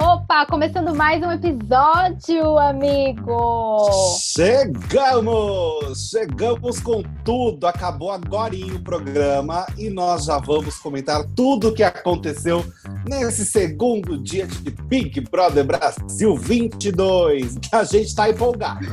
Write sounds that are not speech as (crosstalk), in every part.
Opa, começando mais um episódio, amigo! Chegamos! Chegamos com tudo! Acabou agora o programa e nós já vamos comentar tudo o que aconteceu nesse segundo dia de Big Brother Brasil 22, que a gente tá empolgado.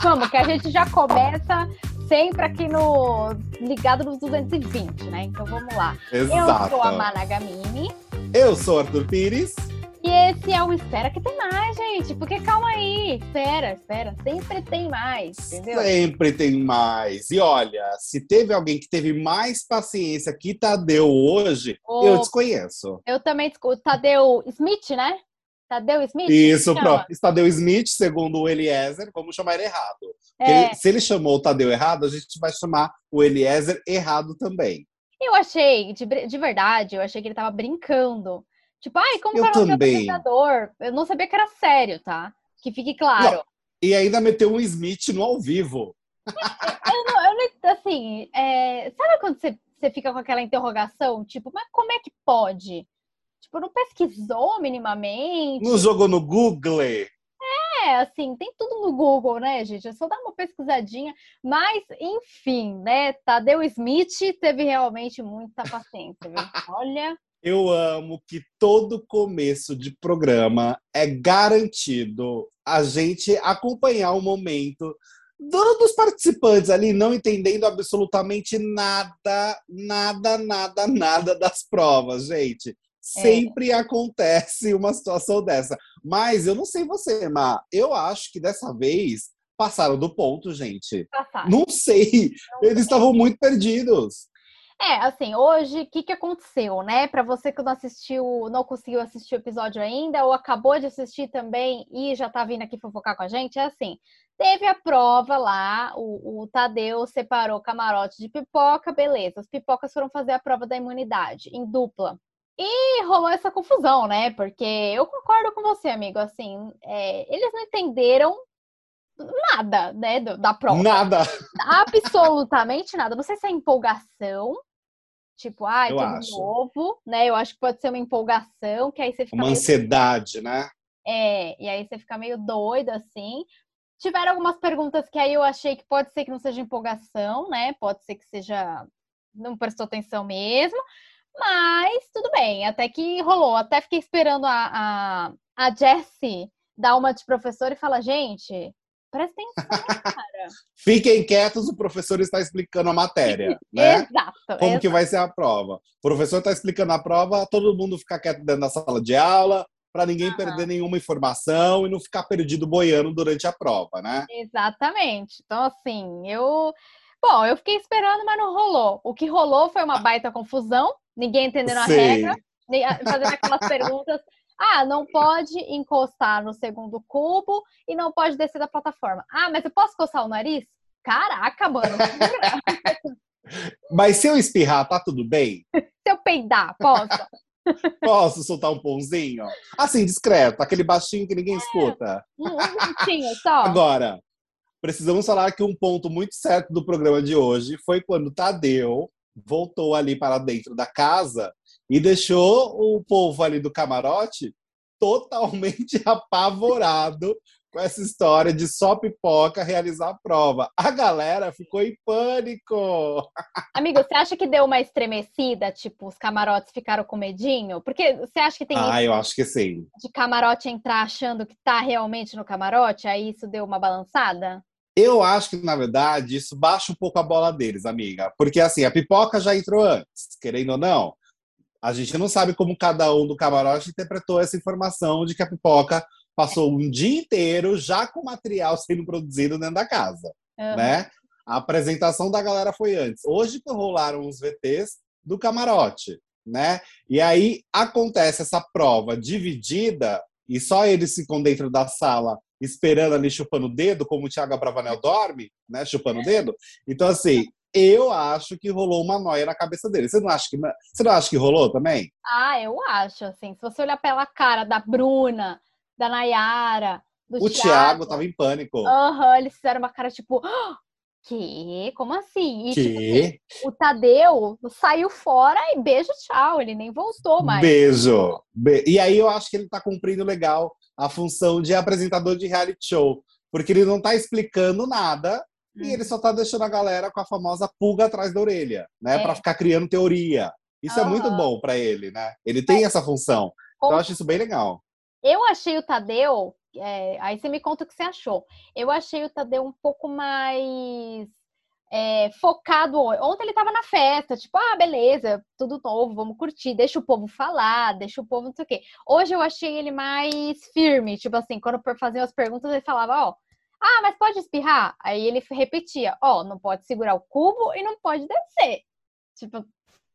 Vamos, que a gente já começa sempre aqui no ligado nos 220, né? Então vamos lá. Exato. Eu sou a Managamini. Eu sou Arthur Pires. E esse é o Espera que tem mais, gente. Porque calma aí, espera, espera. Sempre tem mais, entendeu? Sempre tem mais. E olha, se teve alguém que teve mais paciência que Tadeu hoje, oh, eu desconheço. Eu também desconheço. Tadeu Smith, né? Tadeu Smith? Isso, pronto. Tadeu Smith, segundo o Eliezer, vamos chamar ele errado. É. se ele chamou o Tadeu errado, a gente vai chamar o Eliezer errado também. Eu achei, de, de verdade, eu achei que ele tava brincando. Tipo, ai, como eu também. Eu não sabia que era sério, tá? Que fique claro. Não. E ainda meteu um Smith no ao vivo. (laughs) eu não, eu não assim, é, sabe quando você, você fica com aquela interrogação? Tipo, mas como é que pode? Tipo, não pesquisou minimamente? Não jogou no Google? É, assim, tem tudo no Google, né, gente? É só dar uma pesquisadinha. Mas, enfim, né? Tadeu Smith teve realmente muita paciência, viu? (laughs) Olha. Eu amo que todo começo de programa é garantido a gente acompanhar o momento dos participantes ali não entendendo absolutamente nada, nada, nada, nada das provas, gente. É. Sempre é. acontece uma situação dessa. Mas eu não sei você, Má, eu acho que dessa vez passaram do ponto, gente. Passaram. Não sei. Não Eles estavam muito perdidos. É, assim, hoje, o que, que aconteceu, né? Para você que não assistiu, não conseguiu assistir o episódio ainda, ou acabou de assistir também e já tá vindo aqui fofocar com a gente, é assim: teve a prova lá, o, o Tadeu separou camarote de pipoca, beleza. Os pipocas foram fazer a prova da imunidade em dupla. E rolou essa confusão, né? Porque eu concordo com você, amigo. Assim, é, eles não entenderam nada, né, da prova. Nada. Absolutamente nada. Não sei se é empolgação, tipo, ai, eu tudo acho. novo, né? Eu acho que pode ser uma empolgação, que aí você fica uma meio... ansiedade, né? É, e aí você fica meio doido assim. Tiveram algumas perguntas que aí eu achei que pode ser que não seja empolgação, né? Pode ser que seja não prestou atenção mesmo. Mas tudo bem, até que rolou. Até fiquei esperando a, a, a Jessie dar uma de professor e falar, gente, Presta atenção, (laughs) cara. Fiquem quietos, o professor está explicando a matéria, (laughs) né? Exato. Como exato. que vai ser a prova. O professor está explicando a prova, todo mundo fica quieto dentro da sala de aula, para ninguém uhum. perder nenhuma informação e não ficar perdido boiando durante a prova, né? Exatamente. Então, assim, eu. Bom, eu fiquei esperando, mas não rolou. O que rolou foi uma baita confusão, ninguém entendendo a regra, fazendo aquelas perguntas ah, não pode encostar no segundo cubo e não pode descer da plataforma. Ah, mas eu posso coçar o nariz? Caraca, mano. mas se eu espirrar, tá tudo bem? (laughs) se eu peidar, posso? Posso soltar um pãozinho? Assim, discreto, aquele baixinho que ninguém é, escuta. Um, um só. Agora, precisamos falar que um ponto muito certo do programa de hoje foi quando Tadeu voltou ali para dentro da casa e deixou o povo ali do camarote totalmente (laughs) apavorado com essa história de só pipoca realizar a prova. A galera ficou em pânico. Amigo, você acha que deu uma estremecida? Tipo, os camarotes ficaram com medinho? Porque você acha que tem. Ah, eu acho que sim. De camarote entrar achando que tá realmente no camarote? Aí isso deu uma balançada? Eu acho que, na verdade, isso baixa um pouco a bola deles, amiga. Porque, assim, a pipoca já entrou antes, querendo ou não. A gente não sabe como cada um do camarote interpretou essa informação de que a pipoca passou um dia inteiro já com material sendo produzido dentro da casa, uhum. né? A apresentação da galera foi antes. Hoje que rolaram os VTs do camarote, né? E aí acontece essa prova dividida e só eles ficam dentro da sala esperando ali chupando o dedo, como o Thiago Abravanel dorme, né, chupando o dedo. Então, assim, eu acho que rolou uma noia na cabeça dele. Você não acha que, você não acha que rolou também? Ah, eu acho, assim, se você olhar pela cara da Bruna, da Nayara, do o Thiago, Thiago tava em pânico. Aham, uhum, eles fizeram uma cara tipo, oh, Que? Como assim? E, Que? tipo assim, o Tadeu saiu fora e beijo, tchau. Ele nem voltou mais. Beijo. Be- E aí eu acho que ele tá cumprindo legal a função de apresentador de reality show. Porque ele não tá explicando nada e Hum. ele só tá deixando a galera com a famosa pulga atrás da orelha, né? É. Pra ficar criando teoria. Isso é muito Aham. bom pra ele, né? Ele tem essa função. Com- Eu acho isso bem legal. Eu achei o Tadeu. É, aí você me conta o que você achou. Eu achei o Tadeu um pouco mais é, focado. Ontem ele tava na festa, tipo, ah, beleza, tudo novo, vamos curtir, deixa o povo falar, deixa o povo não sei o quê. Hoje eu achei ele mais firme, tipo assim, quando por fazer as perguntas, ele falava, ó. Ah, mas pode espirrar? Aí ele repetia, ó, não pode segurar o cubo e não pode descer. Tipo,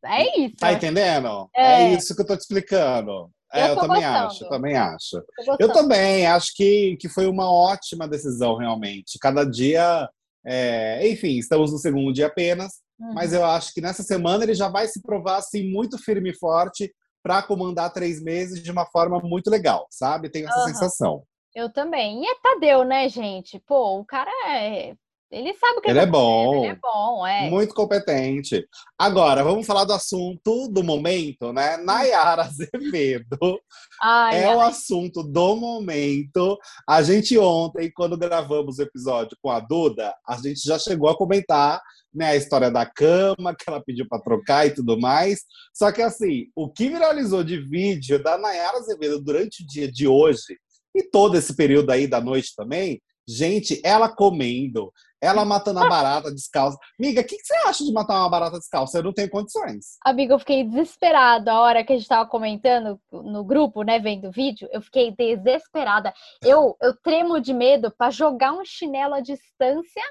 é isso. Tá entendendo? É. É, isso que eu tô te explicando. É, Eu eu, também gostando. acho, eu também acho. Eu também acho que, que foi uma ótima decisão, realmente. Cada dia, é, enfim, estamos no segundo dia apenas, Uhum. mas eu acho que nessa semana ele já vai se provar assim muito firme e forte para comandar três meses de uma forma muito legal, sabe? Tenho essa Aham. sensação. Eu também. E é Tadeu, né, gente? Pô, o cara é. Ele sabe o que Ele é bom. Ele é bom, é. Muito competente. Agora, vamos falar do assunto do momento, né? Nayara (laughs) Azevedo Ai, é o ai. assunto do momento. A gente ontem, quando gravamos o episódio com a Duda, a gente já chegou a comentar né, a história da cama, que ela pediu para trocar e tudo mais. Só que assim, o que viralizou de vídeo da Nayara Azevedo durante o dia de hoje e todo esse período aí da noite também, gente, ela comendo, ela matando a barata descalça. Miga, o que, que você acha de matar uma barata descalça? Eu não tenho condições. Amiga, eu fiquei desesperada a hora que a gente tava comentando no grupo, né, vendo o vídeo. Eu fiquei desesperada. Eu, eu tremo de medo pra jogar um chinelo à distância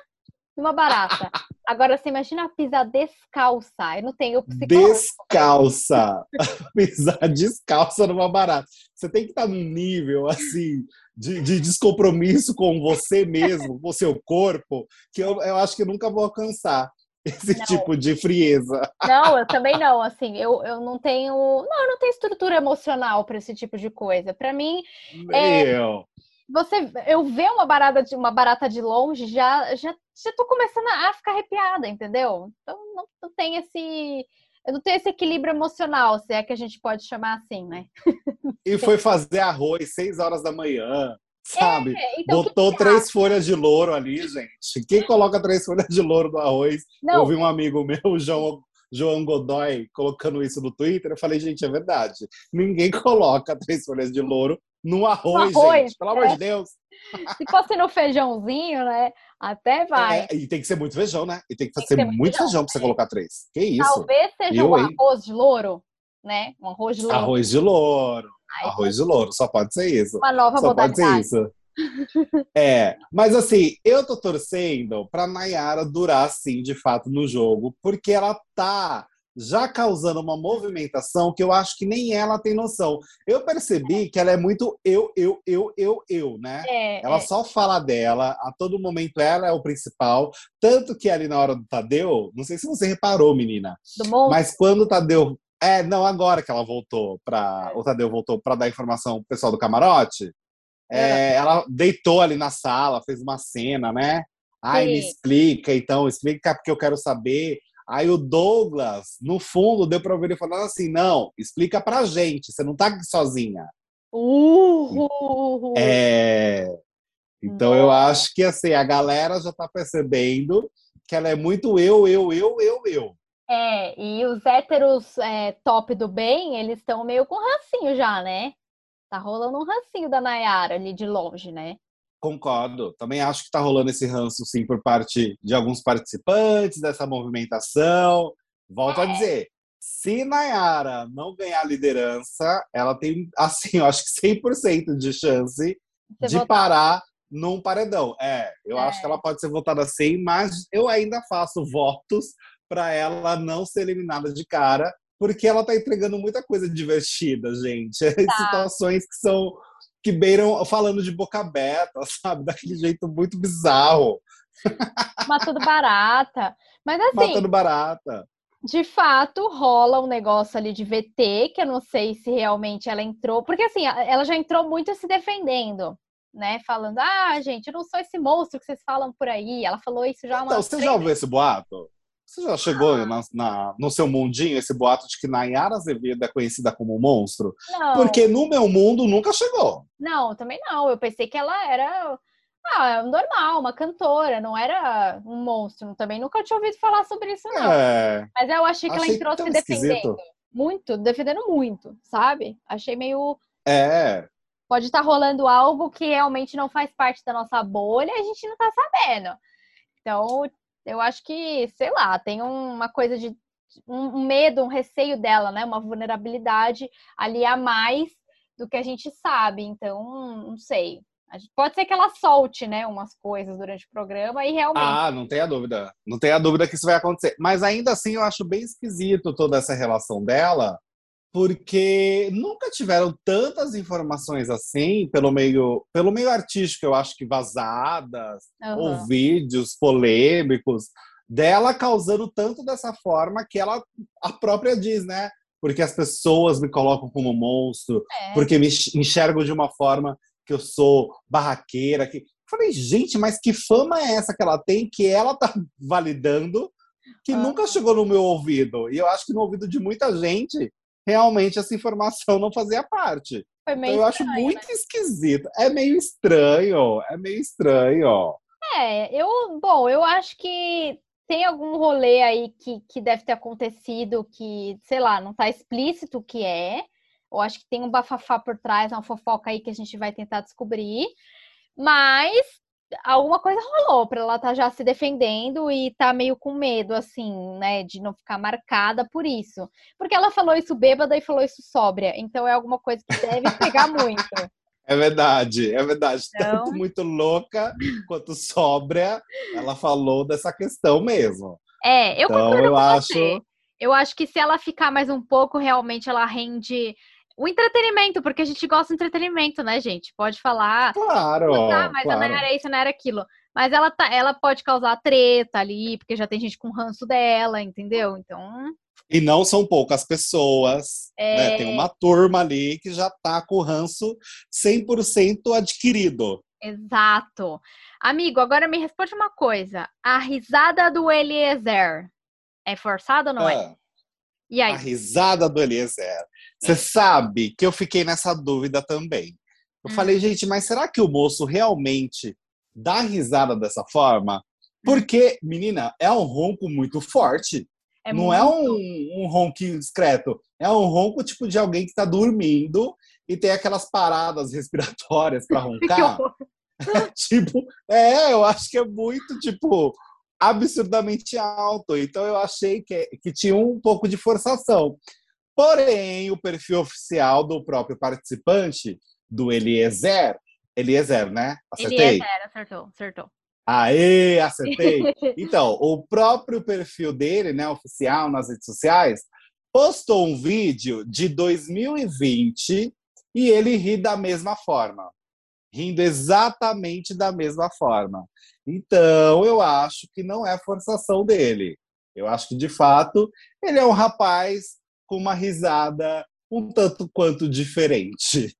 numa barata. Agora, você imagina pisar descalça. Eu não tenho psicológico. Descalça. (laughs) Pisar descalça numa barata. Você tem que estar num nível assim de, de descompromisso com você mesmo, com o seu corpo, que eu, eu acho que eu nunca vou alcançar (laughs) esse Não. tipo de frieza. Não, eu também não. Assim, eu, eu não tenho. Não, eu não tenho estrutura emocional pra esse tipo de coisa. Pra mim, É, Meu. você eu ver uma barata de uma barata de longe já já já tô começando a ficar arrepiada, entendeu? Então não, não tem esse eu não tenho esse equilíbrio emocional, se é que a gente pode chamar assim, né? E foi fazer arroz seis horas da manhã, sabe? É, então, que Botou que três folhas de louro ali, gente. Quem coloca três folhas de louro no arroz? Não, Eu vi um amigo meu, o (laughs) João, João Godoy, colocando isso no Twitter. Eu falei, gente, é verdade. Ninguém (laughs) coloca três folhas de louro no arroz, arroz, gente. Pelo amor é. de Deus. se fosse no feijãozinho, né? Até vai. É, e tem que ser muito feijão, né? E tem que Tem que ser muito, feijão, feijão, pra você colocar três. Que isso? Talvez seja Eu, um arroz de louro, né? Um arroz de louro. Arroz de louro. Aí, Arroz de louro, só pode ser isso. uma nova Só pode ser modalidade. isso. É, mas assim, eu tô torcendo pra Nayara durar, sim, de fato, no jogo, porque ela tá já causando uma movimentação que eu acho que nem ela tem noção. Eu percebi que ela é muito eu, eu, eu, eu, eu, né? É, Ela é. só fala dela, a todo momento ela é o principal. Tanto que ali na hora do Tadeu, não sei se você reparou, menina, mas quando o Tadeu. É, não, agora que ela voltou para É. O Tadeu voltou para dar informação pro pessoal do camarote. é, ela deitou ali na sala, fez uma cena, né? Ai, me Sim. explica, então, explica porque eu quero saber. Aí o Douglas, no fundo, deu pra ouvir ele falando assim: não, explica pra gente, você não tá aqui sozinha. Uhul. É. Então eu acho que assim, a galera já tá percebendo que ela é muito eu, eu, eu, eu, eu. É, e os héteros é, top do bem, eles estão meio com rancinho já, né? Tá rolando um rancinho da Nayara ali de longe, né? Concordo. Também acho que tá rolando esse ranço, sim, por parte de alguns participantes dessa movimentação. Volto a É. dizer, se Nayara não ganhar a liderança, ela tem, (laughs) assim, eu acho que 100% de chance Você de votar- parar num paredão. É, eu É. acho que ela pode ser votada assim, mas eu ainda faço votos para ela não ser eliminada de cara, porque ela tá entregando muita coisa divertida, gente. (laughs) Tá. Situações que são que beiram falando de boca aberta, (laughs) sabe? Daquele jeito muito bizarro, Matando barata. Mas assim, matando barata. de fato, rola um negócio ali de VT, que eu não sei se realmente ela entrou. Porque assim, ela já entrou muito se defendendo. né? Falando, ah, gente, eu não sou esse monstro que vocês falam por aí. Ela falou isso já uma Então, você já ouviu esse boato? Você já chegou na, na, no seu mundinho esse boato de que Nayara Azevedo é conhecida como monstro? Não. Porque no meu mundo nunca chegou. Não, também não. Eu pensei que ela era ah, normal, uma cantora, não era um monstro. Também nunca tinha ouvido falar sobre isso, não. É. Mas eu achei que achei ela entrou se defendendo. Esquisito. Muito, defendendo muito, sabe? Achei meio. É. Pode estar tá rolando algo que realmente não faz parte da nossa bolha e a gente não tá sabendo. Então, eu acho que, sei lá, tem uma coisa de um medo, um receio dela, né? Uma vulnerabilidade ali a mais do que a gente sabe. Então, não sei. Pode ser que ela solte, né, umas coisas durante o programa e realmente. Ah, não tenha dúvida. Não tenha dúvida que isso vai acontecer. Mas ainda assim, eu acho bem esquisito toda essa relação dela, porque nunca tiveram tantas informações assim pelo meio, pelo meio artístico, eu acho que vazadas, uhum. ou vídeos polêmicos dela causando tanto dessa forma que ela a própria diz, né? Porque as pessoas me colocam como monstro, é. porque me enxergam de uma forma que eu sou barraqueira. Que... Falei, gente, mas que fama é essa que ela tem que ela tá (laughs) validando que ah. nunca chegou no meu ouvido? E eu acho que no ouvido de muita gente realmente essa informação não fazia parte. Então, eu estranho, acho muito né? esquisito. É meio estranho, é meio estranho. É, eu, bom, eu acho que tem algum rolê aí que, que deve ter acontecido que, sei lá, não tá explícito o que é. Eu acho que tem um bafafá por trás, uma fofoca aí que a gente vai tentar descobrir. Mas alguma coisa rolou para ela estar tá já se defendendo e tá meio com medo, assim, né, de não ficar marcada por isso. Porque ela falou isso bêbada e falou isso sóbria, então é alguma coisa que deve pegar (laughs) muito. É verdade, é verdade. Então... Tanto muito louca quanto sóbria, ela falou dessa questão mesmo. É, eu então, concordo eu com acho... você. Eu acho que se ela ficar mais um pouco, realmente ela rende o entretenimento, porque a gente gosta do entretenimento, né, gente? Pode falar. Claro. Mas claro. não era isso, não era aquilo. Mas ela, tá, ela pode causar treta ali, porque já tem gente com ranço dela, entendeu? Então. E não são poucas pessoas. É... Né? Tem uma turma ali que já tá com o ranço 100% adquirido. Exato. Amigo, agora me responde uma coisa. A risada do Eliezer é forçada ou não é? é? E aí? A risada do Eliezer. Você sabe que eu fiquei nessa dúvida também. Eu hum. falei, gente, mas será que o moço realmente dá risada dessa forma? Porque, menina, é um ronco muito forte. É não é muito... é um, um ronquinho discreto. É um ronco tipo de alguém que está dormindo e tem aquelas paradas respiratórias para (laughs) roncar. (laughs) tipo, é, eu acho que é muito, tipo, absurdamente alto. Então eu achei que, que tinha um pouco de forçação. Porém, o perfil oficial do próprio participante, do Eliezer, Eliezer, né? Acertei? Eliezer, acertou, acertou. Aê, acertei! (laughs) então, o próprio perfil dele, né, oficial nas redes sociais, postou um vídeo de 2020 e ele ri da mesma forma. Rindo exatamente da mesma forma. Então, eu acho que não é forçação dele. Eu acho que, de fato, ele é um rapaz com uma risada um tanto quanto diferente.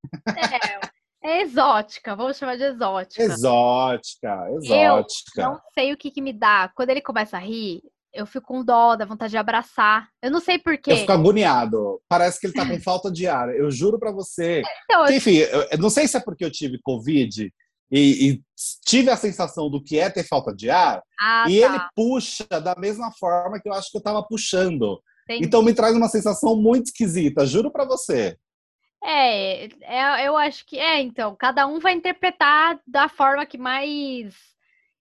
É, é exótica, vamos chamar de exótica. Exótica, exótica. Eu não sei o que, que me dá. Quando ele começa a rir, eu fico com dó, da vontade de abraçar. Eu não sei porquê. Eu fico agoniado. Parece que ele tá com falta de ar. Eu juro para você. Então, que, enfim, eu não sei se é porque eu tive Covid e, e, tive a sensação do que é ter falta de ar. Ah, e tá. ele puxa da mesma forma que eu acho que eu tava puxando. Entendi. Então me traz uma sensação muito esquisita, juro para você. É, é, eu acho que é, então, cada um vai interpretar da forma que mais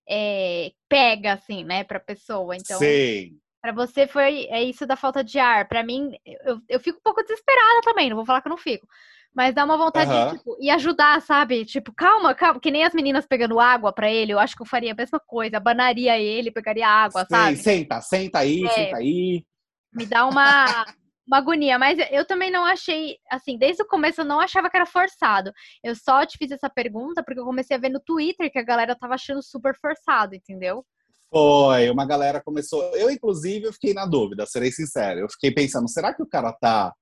é, pega, assim, né, pra pessoa. Então, Sim. Pra você foi é isso da falta de ar. Para mim, eu, eu fico um pouco desesperada também, não vou falar que eu não fico. Mas dá uma vontade uhum. de, tipo, e ajudar, sabe? Tipo, calma, calma. Que nem as meninas pegando água para ele, eu acho que eu faria a mesma coisa. Abanaria ele, pegaria água, Sim, sabe? Senta, senta aí, é, senta aí. Me dá uma, uma agonia. Mas eu também não achei, assim, desde o começo eu não achava que era forçado. Eu só te fiz essa pergunta porque eu comecei a ver no Twitter que a galera tava achando super forçado, entendeu? Foi, uma galera começou. Eu, inclusive, eu fiquei na dúvida, serei sincero. Eu fiquei pensando, será que o cara tá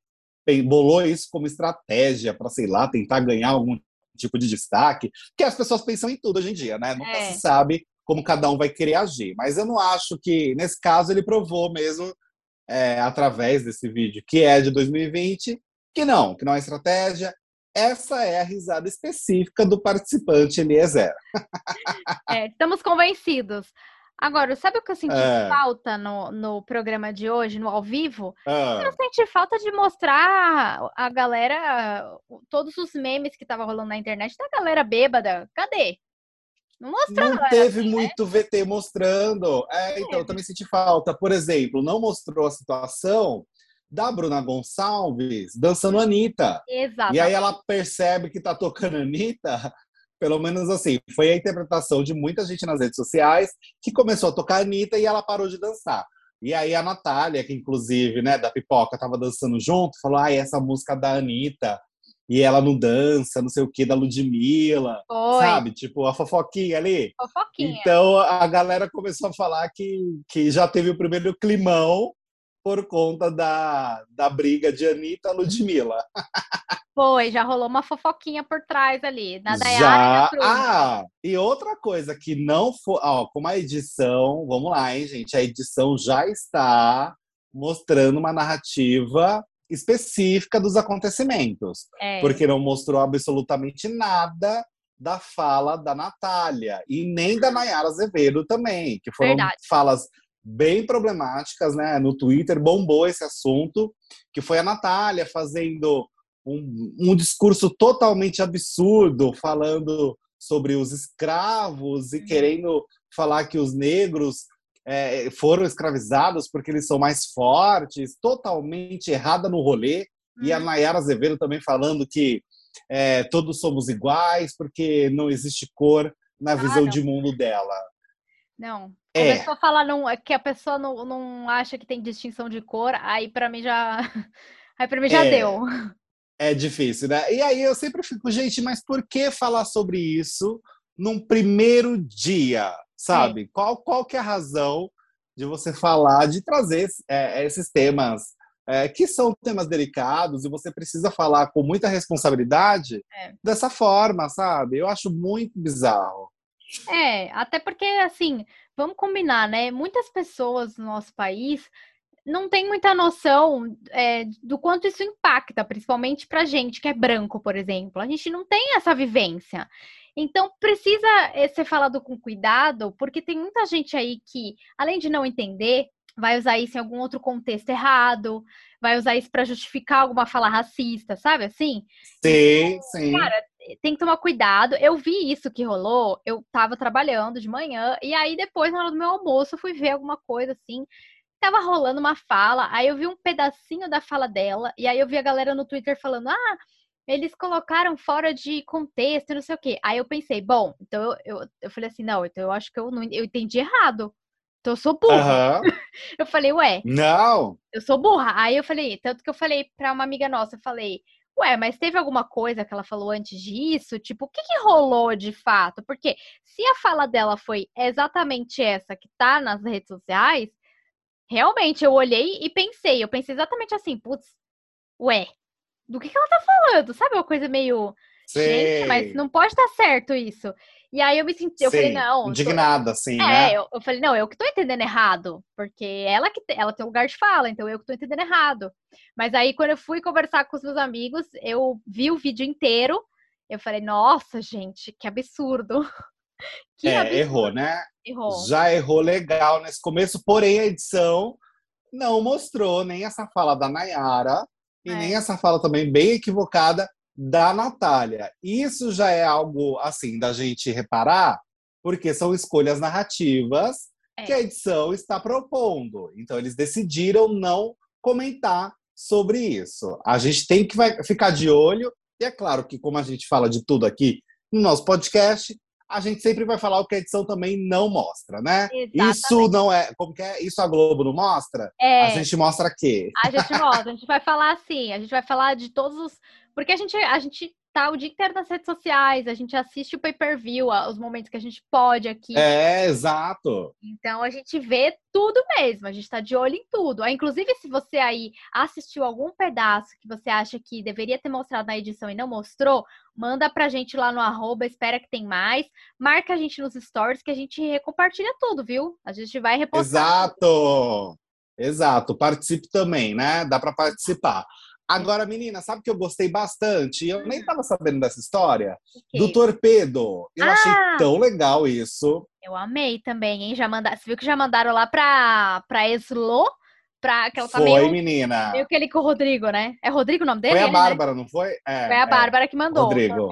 bolou isso como estratégia para, sei lá, tentar ganhar algum tipo de destaque, que as pessoas pensam em tudo hoje em dia, né? Nunca É. se sabe como cada um vai querer agir. Mas eu não acho que, nesse caso, ele provou mesmo, é, através desse vídeo, que é de 2020, que não, que não é estratégia. Essa é a risada específica do participante Eliezer. É, estamos convencidos. Agora, sabe o que eu senti É. falta no, no programa de hoje, no ao vivo? Ah, Eu senti falta de mostrar a galera, todos os memes que tava rolando na internet da galera bêbada. Cadê? Não mostrou, não teve muito VT mostrando. É, então, eu também senti falta. Por exemplo, não mostrou a situação da Bruna Gonçalves dançando Anitta. Exato. E aí ela percebe que tá tocando Anitta. Pelo menos assim, foi a interpretação de muita gente nas redes sociais que começou a tocar Anitta e ela parou de dançar. E aí a Natália, que inclusive, né, da Pipoca, tava dançando junto, falou: ai, essa música da Anitta. E ela não dança, não sei o que, da Ludmilla, Foi. sabe? Tipo, a fofoquinha ali. Fofoquinha. Então a galera começou a falar que, que já teve o primeiro climão por conta da, da briga de Anitta e Ludmilla. (laughs) Foi, já rolou uma fofoquinha por trás ali. Na Dayara e Já. Bruna. Ah, e outra coisa que não foi. Ó, como a edição, vamos lá, hein, gente? A edição já está mostrando uma narrativa específica dos acontecimentos. É. Porque não mostrou absolutamente nada da fala da Natália e nem da Nayara Azevedo também, que foram Verdade. falas bem problemáticas, né? No Twitter bombou esse assunto, que foi a Natália fazendo um, um discurso totalmente absurdo, falando sobre os escravos Uhum. e querendo falar que os negros é, foram escravizados porque eles são mais fortes, totalmente errada no rolê. E a Uhum. Nayara Azevedo também falando que é, todos somos iguais porque não existe cor na visão Ah, não. de mundo dela. Não. É. A falar não, que a pessoa não, não acha que tem distinção de cor, aí pra mim já. (laughs) Aí pra mim já É. deu. É difícil, né? E aí eu sempre fico, gente, mas por que falar sobre isso num primeiro dia, sabe? Qual, qual que é a razão de você falar, de trazer é, esses temas é, que são temas delicados e você precisa falar com muita responsabilidade É. dessa forma, sabe? Eu acho muito bizarro. É, até porque, assim, vamos combinar, né? Muitas pessoas no nosso país não têm muita noção é, do quanto isso impacta, principalmente pra gente que é branco, por exemplo. A gente não tem essa vivência. Então, precisa eh, ser falado com cuidado, porque tem muita gente aí que, além de não entender, vai usar isso em algum outro contexto errado, vai usar isso pra justificar alguma fala racista, sabe assim? Sim, sim. Cara, tem que tomar cuidado. Eu vi isso que rolou, eu tava trabalhando de manhã, e aí depois, na hora do meu almoço, eu fui ver alguma coisa assim. Tava rolando uma fala, aí eu vi um pedacinho da fala dela, e aí eu vi a galera no Twitter falando: ah, eles colocaram fora de contexto, não sei o quê. Aí eu pensei, bom, então eu, eu, eu falei assim: não, então eu acho que eu não eu entendi errado. Então eu sou burra. Aham. (laughs) Eu falei, ué, Não. eu sou burra. Aí eu falei, tanto que eu falei pra uma amiga nossa, eu falei, ué, mas teve alguma coisa que ela falou antes disso? Tipo, o que, que rolou de fato? Porque se a fala dela foi exatamente essa que tá nas redes sociais, realmente eu olhei e pensei, eu pensei exatamente assim, putz, ué, do que, que ela tá falando? Sabe uma coisa meio. Gente, mas não pode estar certo isso. E aí eu me senti, eu falei, Sim. não, tô- Indignada, sim, é, né? eu, eu falei, não, eu que tô entendendo errado, porque ela que ela tem lugar de fala, então eu que tô entendendo errado. Mas aí, quando eu fui conversar com os meus amigos, eu vi o vídeo inteiro, eu falei, nossa, gente, que absurdo. (laughs) Que É, absurdo. errou, né? Errou. Já errou legal nesse começo, porém a edição não mostrou nem essa fala da Nayara e É. nem essa fala também bem equivocada da Natália. Isso já é algo assim da gente reparar, porque são escolhas narrativas É. que a edição está propondo. Então eles decidiram não comentar sobre isso. A gente tem que vai- ficar de olho, e é claro que como a gente fala de tudo aqui no nosso podcast, a gente sempre vai falar o que a edição também não mostra, né? Isso não é, como que é? Isso a Globo não mostra? É, A gente mostra quê? a gente mostra, a gente vai falar assim, a gente vai falar de todos os. Porque a gente, a gente tá o dia inteiro nas redes sociais, a gente assiste o pay-per-view, os momentos que a gente pode aqui. É, exato. Então a gente vê tudo mesmo, a gente tá de olho em tudo. Ah, inclusive, se você aí assistiu algum pedaço que você acha que deveria ter mostrado na edição e não mostrou, manda pra gente lá no arroba, espera que tem mais. Marca a gente nos stories que a gente recompartilha tudo, viu? A gente vai repostar. Exato! Tudo. Exato, participe também, né? Dá para participar. Agora, menina, sabe que eu gostei bastante? Eu nem estava sabendo dessa história. Do torpedo. Eu ah, achei tão legal isso. Eu amei também, hein? Já manda... Você viu que já mandaram lá pra, pra Eslo? Pra... Que ela tá foi, meio... menina. Meio que ele com o Rodrigo, né? É Rodrigo o nome dele? Foi a né? Bárbara, né? não foi? É, foi a é. Bárbara é. que mandou. Rodrigo.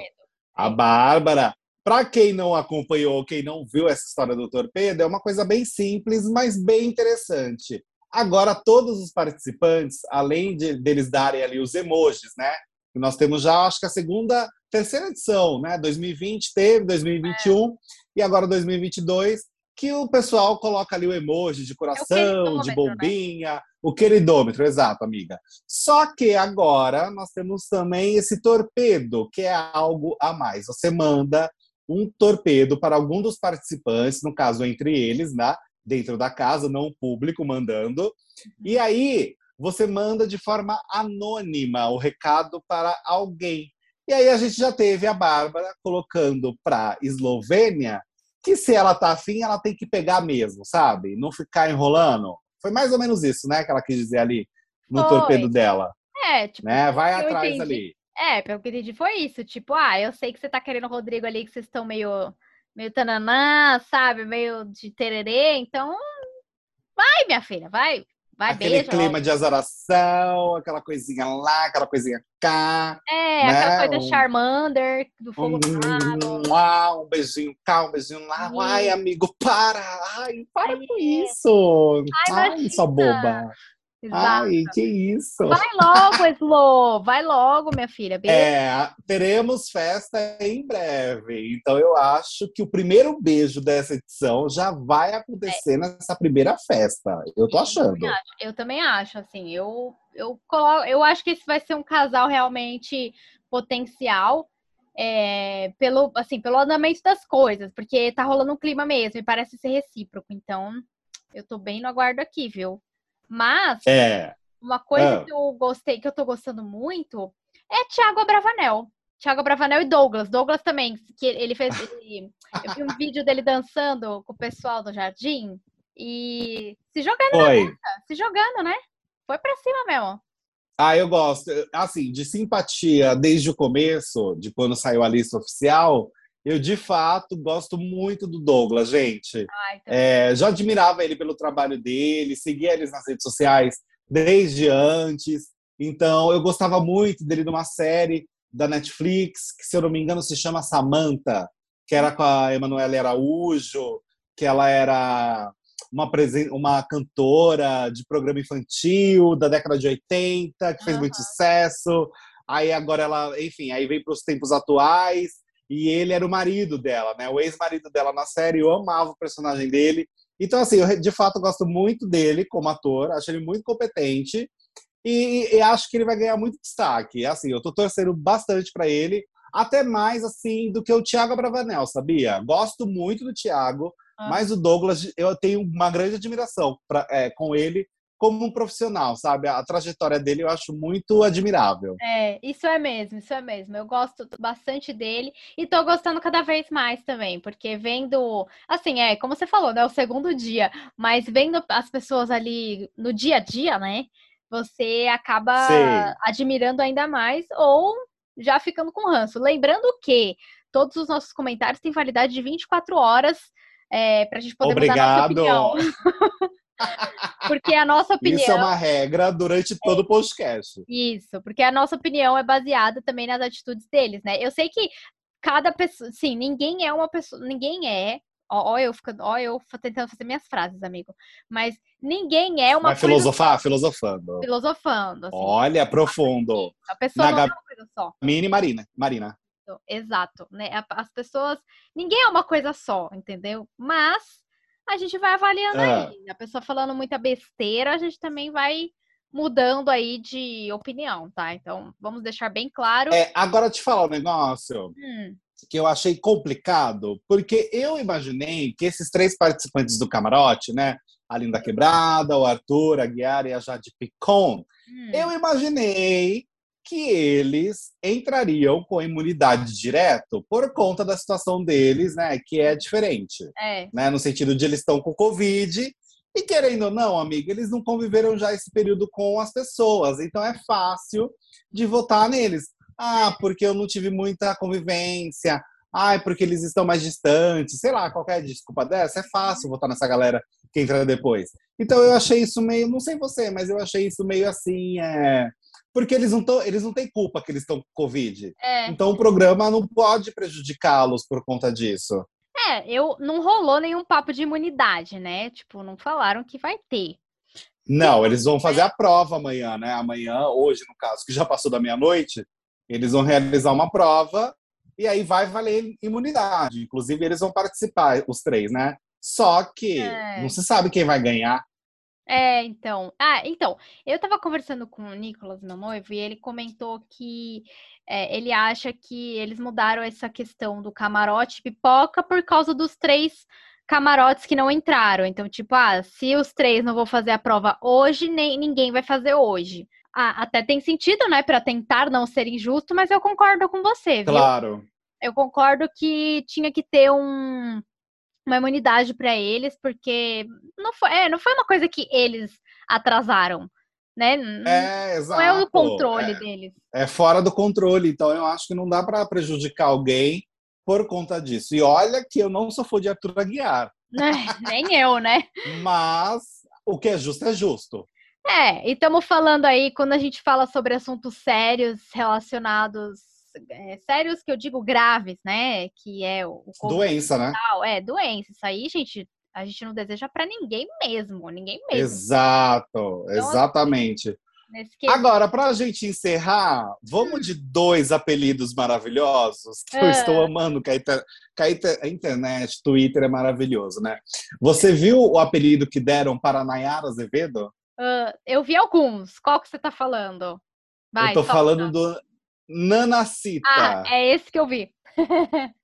A Bárbara. Para quem não acompanhou, quem não viu essa história do torpedo, é uma coisa bem simples, mas bem interessante. Agora, todos os participantes, além de deles darem ali os emojis, né? Nós temos já, acho que a segunda, terceira edição, né? 2020 teve, 2021 é. e agora 2022, que o pessoal coloca ali o emoji de é coração, é de né? bombinha, né? o queridômetro, exato, amiga. Só que agora nós temos também esse torpedo, que é algo a mais. Você manda um torpedo para algum dos participantes, no caso entre eles, né? Dentro da casa, não o público mandando. E aí você manda de forma anônima o recado para alguém. E aí a gente já teve a Bárbara colocando para Eslovênia que se ela tá afim, ela tem que pegar mesmo, sabe? Não ficar enrolando. Foi mais ou menos isso, né, que ela quis dizer ali no foi. torpedo dela. É, tipo, né? Vai atrás entendi. ali. É, pelo que eu entendi foi isso. Tipo, ah, eu sei que você tá querendo o Rodrigo ali, que vocês estão meio meio tananã, sabe? Meio de tererê. Então, vai, minha filha, vai. Vai, Aquele clima de azaração, aquela coisinha lá, aquela coisinha cá. É, né? aquela coisa um, Charmander, do fogo um, um, um beijinho cá, um beijinho lá. Sim. Ai, amigo, para! Ai, para Ai, com é. isso! Ai, Ai sua boba! Exato. Ai, que isso! Vai logo, Slo! Vai logo, minha filha. Beijo. É, teremos festa em breve. Então eu acho que o primeiro beijo dessa edição já vai acontecer é. nessa primeira festa. Eu tô achando. Eu também acho, eu também acho assim. Eu, eu, coloco, eu acho que esse vai ser um casal realmente potencial. É, pelo assim pelo andamento das coisas, porque tá rolando um clima mesmo e parece ser recíproco. Então, eu tô bem no aguardo aqui, viu? Mas é. uma coisa ah. que eu gostei, que eu tô gostando muito, é Thiago Abravanel. Thiago Bravanel e Douglas. Douglas também, que ele fez. (laughs) Ele, eu vi um vídeo dele dançando com o pessoal do jardim e se jogando Foi. se jogando, né? Foi pra cima mesmo. Ah, eu gosto. Assim, de simpatia desde o começo, de quando saiu a lista oficial, eu, de fato, gosto muito do Douglas, gente. Ai, é, já admirava ele pelo trabalho dele, seguia eles nas redes sociais desde antes. Então, eu gostava muito dele numa série da Netflix, que, se eu não me engano, se chama Samantha, que era com a Emanuela Araújo, que ela era uma, uma cantora de programa infantil da década de 80, que fez uhum. muito sucesso. Aí agora ela, enfim, aí vem para os tempos atuais e ele era o marido dela, né? O ex-marido dela na série, eu amava o personagem dele. Então, assim, eu de fato gosto muito dele como ator, acho ele muito competente e, e acho que ele vai ganhar muito destaque. Assim, eu tô torcendo bastante para ele, até mais assim do que o Thiago Bravanel, sabia? Gosto muito do Thiago, ah. mas o Douglas eu tenho uma grande admiração pra, é, com ele como um profissional, sabe? A trajetória dele eu acho muito admirável. É, isso é mesmo, isso é mesmo. Eu gosto bastante dele e tô gostando cada vez mais também, porque vendo, assim, é, como você falou, né, o segundo dia, mas vendo as pessoas ali no dia a dia, né? Você acaba Sim. admirando ainda mais ou já ficando com ranço. Lembrando que todos os nossos comentários têm validade de 24 horas é, para a gente poder Obrigado. mudar a nossa opinião. (laughs) Porque a nossa opinião. (laughs) Isso é uma regra durante todo o podcast. Isso, porque a nossa opinião é baseada também nas atitudes deles, né? Eu sei que cada pessoa. Sim, ninguém é uma pessoa. Ninguém é. Ó, ó eu ficando, ó, eu tentando fazer minhas frases, amigo. Mas ninguém é uma. Vai filosofar? Filosofando. Filosofando. Assim, Olha, profundo. A pessoa Na não é uma coisa só. Mini Marina. Marina. Exato, né? As pessoas. Ninguém é uma coisa só, entendeu? Mas a gente vai avaliando ah. aí. A pessoa falando muita besteira, a gente também vai mudando aí de opinião, tá? Então, vamos deixar bem claro. É, agora te falar um negócio Hum, que eu achei complicado, porque eu imaginei que esses três participantes do camarote, né? A Linda Quebrada, o Arthur, a Guiara e a Jade Picon, hum. eu imaginei que eles entrariam com imunidade direto por conta da situação deles, né? Que é diferente, É, né? No sentido de eles estão com Covid e querendo ou não, amiga, eles não conviveram já esse período com as pessoas, então é fácil de votar neles. Ah, porque eu não tive muita convivência. Ah, porque eles estão mais distantes. Sei lá, qualquer desculpa dessa, é fácil votar nessa galera que entra depois. Então eu achei isso meio, não sei você, mas eu achei isso meio assim, é... porque eles não tão, eles não têm culpa que eles estão com Covid. é. Então o programa não pode prejudicá-los por conta disso. É, eu não rolou nenhum papo de imunidade, né? Tipo, não falaram que vai ter. Não, eles vão fazer a prova amanhã, né? Amanhã, hoje, no caso, que já passou da meia-noite, eles vão realizar uma prova e aí vai valer imunidade. Inclusive, eles vão participar, os três, né? Só que É. não se sabe quem vai ganhar. É, então. Ah, então, eu tava conversando com o Nicolas, meu noivo, e ele comentou que é, ele acha que eles mudaram essa questão do camarote pipoca por causa dos três camarotes que não entraram. Então, tipo, ah, se os três não vão fazer a prova hoje, nem ninguém vai fazer hoje. Ah, até tem sentido, né, Pra tentar não ser injusto, mas eu concordo com você, viu? Claro. Eu concordo que tinha que ter um, uma imunidade para eles, porque não foi, é, não foi uma coisa que eles atrasaram, né? N- É, não é o exato. controle É, deles. é fora do controle. Então, eu acho que não dá para prejudicar alguém por conta disso. E olha que eu não sou fã de Arthur Aguiar, Né? (laughs) Nem eu, né? mas o que é justo é justo. É, e estamos falando aí, quando a gente fala sobre assuntos sérios relacionados, é, sérios que eu digo graves, né? Que é o, o Doença, né? é doença. Isso aí, gente, a gente não deseja para ninguém mesmo, ninguém mesmo. Exato, exatamente. Nesse quesito. Agora, para a gente encerrar, vamos de dois apelidos maravilhosos que eu Ah. estou amando, que a, que a inter- a internet, Twitter é maravilhoso, né? Você viu o apelido que deram para Nayara Azevedo? Ah, eu vi alguns. Qual que você tá falando? Vai, eu tô solta. falando do Nanacita. Ah, é esse que eu vi. (laughs)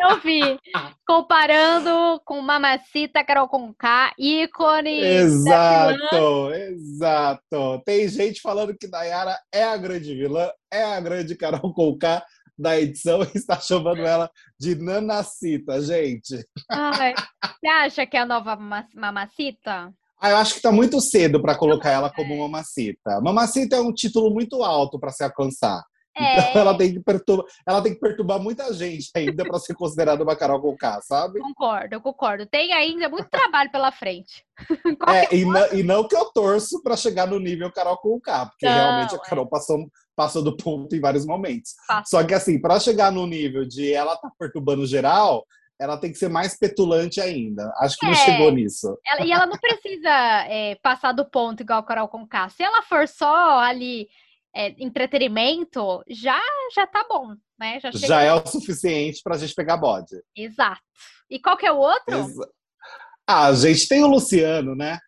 eu vi. Comparando com Mamacita, Carol Conká, ícone. Exato, exato. Tem gente falando que Nayara é a grande vilã, é a grande Carol Conká da edição e está chamando ela de Nanacita, gente. Ai, você acha que é a nova Mama- Mamacita? Ah, eu acho que tá muito cedo para colocar ela como Mamacita. Mamacita é um título muito alto para se alcançar. É, Então ela tem que perturbar, ela tem que perturbar muita gente ainda para ser considerada uma Carol Conká, sabe? concordo, eu concordo. Tem ainda muito trabalho pela frente. (laughs) É, e, não, e não que eu torço para chegar no nível Carol Conká, porque Não, realmente a é. Carol passou, passou do ponto em vários momentos. Só que assim, para chegar no nível de ela tá perturbando geral, ela tem que ser mais petulante ainda. Acho que não É. chegou nisso. Ela- e ela não precisa é, passar do ponto igual a Carol Conká. Se ela for só ali é, entretenimento, já já tá bom, né? Já. Já é o suficiente pra gente pegar bode. Exato. E qual que é o outro? Exa- Ah, gente, tem o Luciano, né?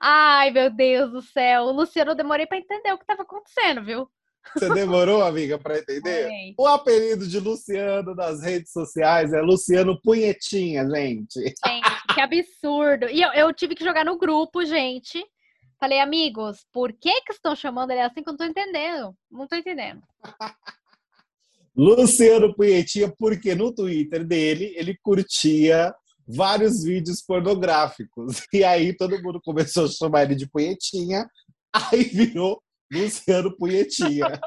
Ai, meu Deus do céu. O Luciano, eu demorei pra entender o que tava acontecendo, viu? Você demorou, amiga, para entender? O apelido de Luciano nas redes sociais é Luciano Punhetinha, gente. Gente, que absurdo. E eu, eu tive que jogar no grupo, gente. Falei, amigos, por que que estão chamando ele assim que eu não tô entendendo? Não tô entendendo. (laughs) Luciano Punhetinha, porque no Twitter dele ele curtia vários vídeos pornográficos. (laughs) E aí todo mundo começou a chamar ele de Punhetinha, (laughs) aí virou Luciano Punhetinha.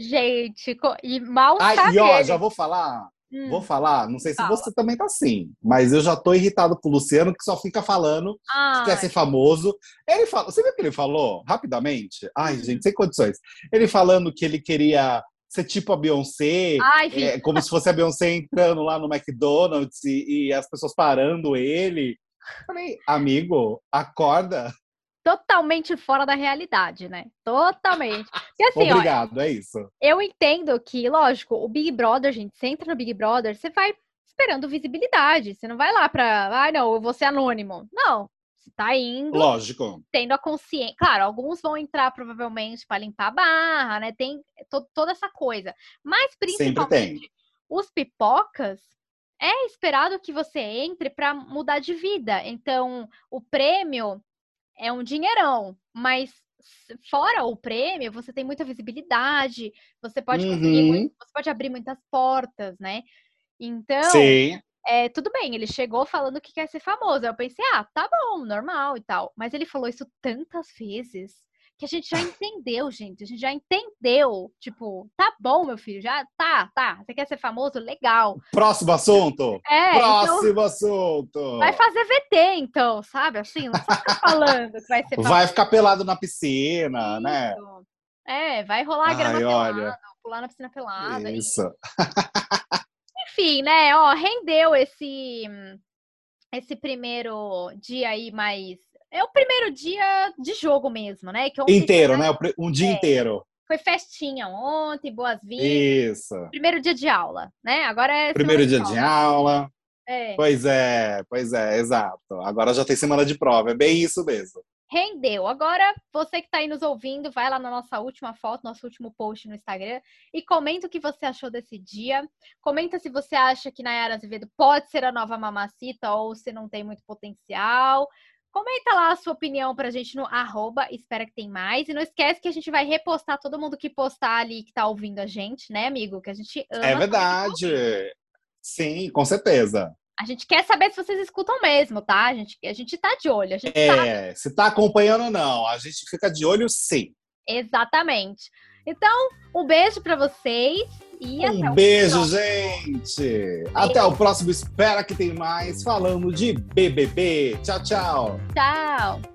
Gente, e mal Ai, sabe e ó, ele. já vou falar, Hum, vou falar, não sei se Fala. você também tá assim, mas eu já tô irritado com o Luciano, que só fica falando que quer ai, ser famoso. Ele falou, você viu o que ele falou rapidamente? Ai, Hum. gente, sem condições. Ele falando que ele queria ser tipo a Beyoncé, ai, é, (laughs) como se fosse a Beyoncé entrando lá no McDonald's e, e as pessoas parando ele. Falei, amigo, acorda. Totalmente fora da realidade, né? Totalmente. E assim, ó, Obrigado, é isso. eu entendo que, lógico, o Big Brother, gente, você entra no Big Brother, você vai esperando visibilidade. Você não vai lá pra, ai, não, eu vou ser anônimo. Não. Você tá indo. Lógico. Tendo a consciência. Claro, alguns vão entrar provavelmente para limpar a barra, né? Tem to toda essa coisa. Mas principalmente os pipocas, é esperado que você entre para mudar de vida. Então, o prêmio é um dinheirão, mas fora o prêmio, você tem muita visibilidade, você pode conseguir, Uhum. você pode abrir muitas portas, né? Então, Sim. é, tudo bem, ele chegou falando que quer ser famoso. Eu pensei, ah, tá bom, normal e tal. Mas ele falou isso tantas vezes que a gente já entendeu, gente. A gente já entendeu. Tipo, tá bom, meu filho, já tá, tá. Você quer ser famoso? Legal. Próximo assunto. É, então Próximo assunto. vai fazer VT, então, sabe? Assim, não precisa ficar falando que vai ser Vai ficar pelado na piscina, né? Isso. É, vai rolar Ai, grama olha. pelada, pular na piscina pelada. e- Isso. Enfim, né? Ó, rendeu esse esse primeiro dia aí mais é o primeiro dia de jogo mesmo, né? Inteiro, né? Um dia É. inteiro. Foi festinha ontem, boas-vindas. Isso. Primeiro dia de aula, né? Agora é Primeiro dia de prova. aula. É. Pois é, pois é, exato. Agora já tem semana de prova, é bem isso mesmo. Rendeu. Agora, você que está aí nos ouvindo, vai lá na nossa última foto, nosso último post no Instagram e comenta o que você achou desse dia. Comenta se você acha que Nayara Azevedo pode ser a nova mamacita ou se não tem muito potencial. Comenta lá a sua opinião pra gente no arroba, espera que tem mais. E não esquece que a gente vai repostar todo mundo que postar ali, que tá ouvindo a gente, né, amigo? Que a gente ama. É tá verdade. Sim, com certeza. A gente quer saber se vocês escutam mesmo, tá? A gente, a gente tá de olho, gente sabe É, se tá acompanhando ou não, a gente fica de olho sim. Exatamente. Então, um beijo pra vocês e até Um beijo, próximo. gente. Até o próximo. Espera que tem mais falando de BBB. Tchau, tchau. Tchau.